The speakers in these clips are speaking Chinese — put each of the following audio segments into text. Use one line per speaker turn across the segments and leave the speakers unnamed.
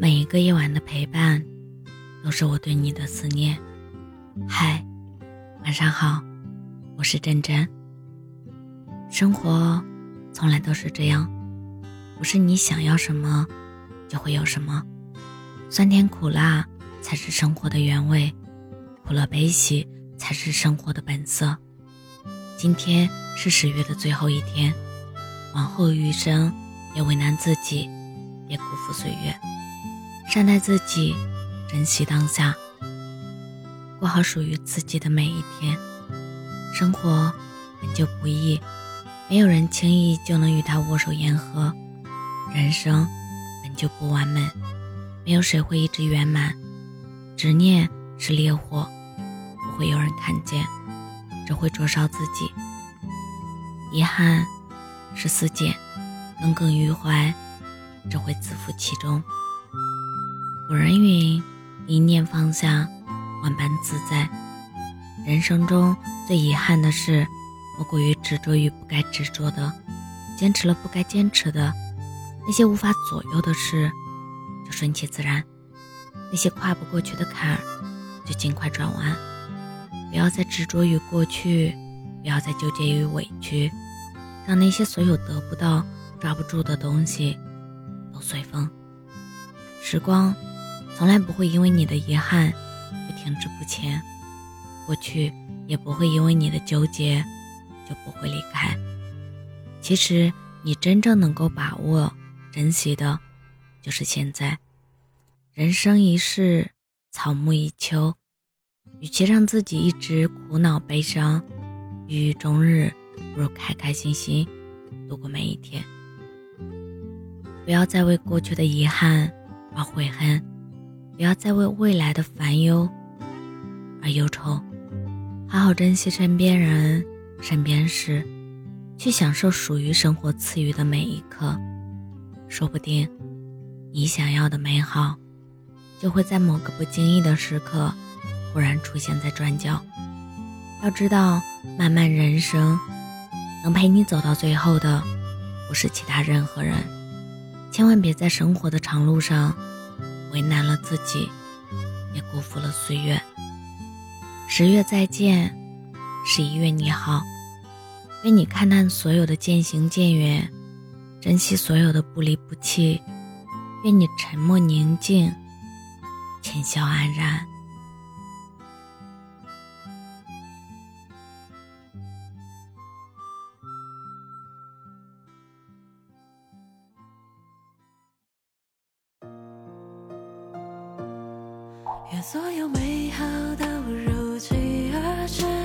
每一个夜晚的陪伴，都是我对你的思念。嗨，晚上好，我是真真。生活从来都是这样，不是你想要什么就会有什么，酸甜苦辣才是生活的原味，苦乐悲喜才是生活的本色。今天是十月的最后一天，往后余生，别为难自己，别辜负岁月，善待自己，珍惜当下，过好属于自己的每一天。生活本就不易，没有人轻易就能与他握手言和。人生本就不完美，没有谁会一直圆满。执念是烈火，不会有人看见。只会灼烧自己，遗憾是丝茧，耿耿于怀，只会自负其中。古人云：“一念放下，万般自在。”人生中最遗憾的事，莫过于执着于不该执着的，坚持了不该坚持的。那些无法左右的事，就顺其自然；那些跨不过去的坎儿，就尽快转弯。不要再执着于过去，不要再纠结于委屈，让那些所有得不到、抓不住的东西都随风。时光从来不会因为你的遗憾就停滞不前，过去也不会因为你的纠结就不会离开。其实，你真正能够把握、珍惜的，就是现在。人生一世，草木一秋。与其让自己一直苦恼悲伤、郁郁终日，不如开开心心度过每一天。不要再为过去的遗憾而悔恨，不要再为未来的烦忧而忧愁。好好珍惜身边人、身边事，去享受属于生活赐予的每一刻。说不定，你想要的美好，就会在某个不经意的时刻。忽然出现在转角。要知道，漫漫人生，能陪你走到最后的，不是其他任何人。千万别在生活的长路上，为难了自己，也辜负了岁月。十月再见，十一月你好。愿你看淡所有的渐行渐远，珍惜所有的不离不弃。愿你沉默宁静，浅笑安然。
愿所有美好都如期而至，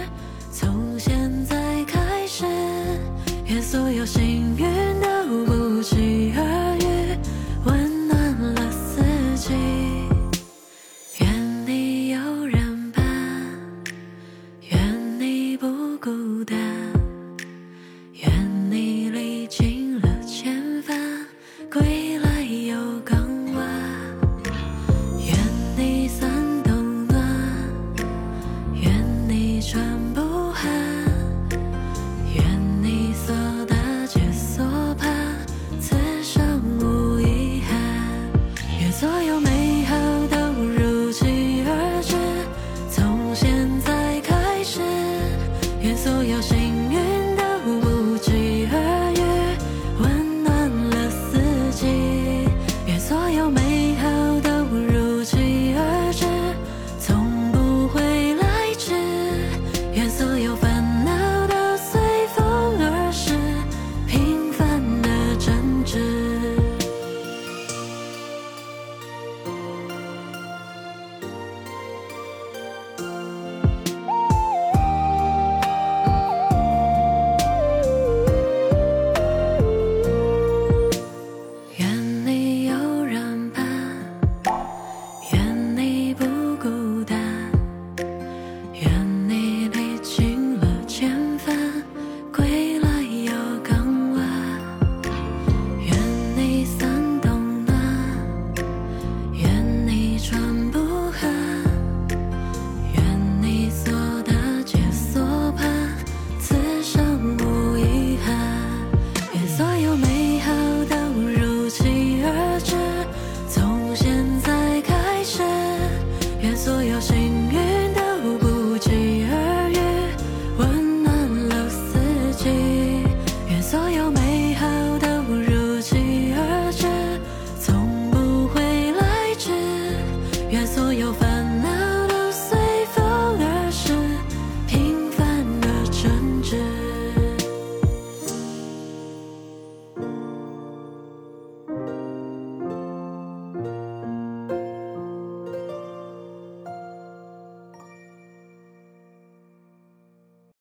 愿所有烦。